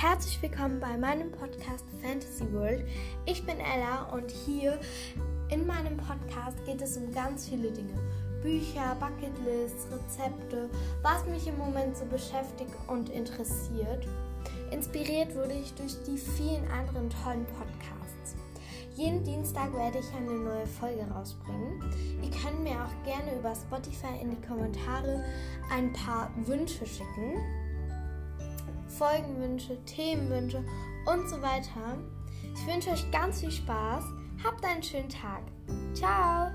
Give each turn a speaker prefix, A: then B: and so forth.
A: herzlich willkommen bei meinem Podcast Fantasy World. Ich bin Ella und hier in meinem Podcast geht es um ganz viele Dinge. Bücher, Bucketlists, Rezepte, was mich im Moment so beschäftigt und interessiert. Inspiriert wurde ich durch die vielen anderen tollen Podcasts. Jeden Dienstag werde ich eine neue Folge rausbringen. Ihr könnt mir auch gerne über Spotify in die Kommentare ein paar Wünsche schicken. Folgenwünsche, Themenwünsche und so weiter. Ich wünsche euch ganz viel Spaß. Habt einen schönen Tag. Ciao!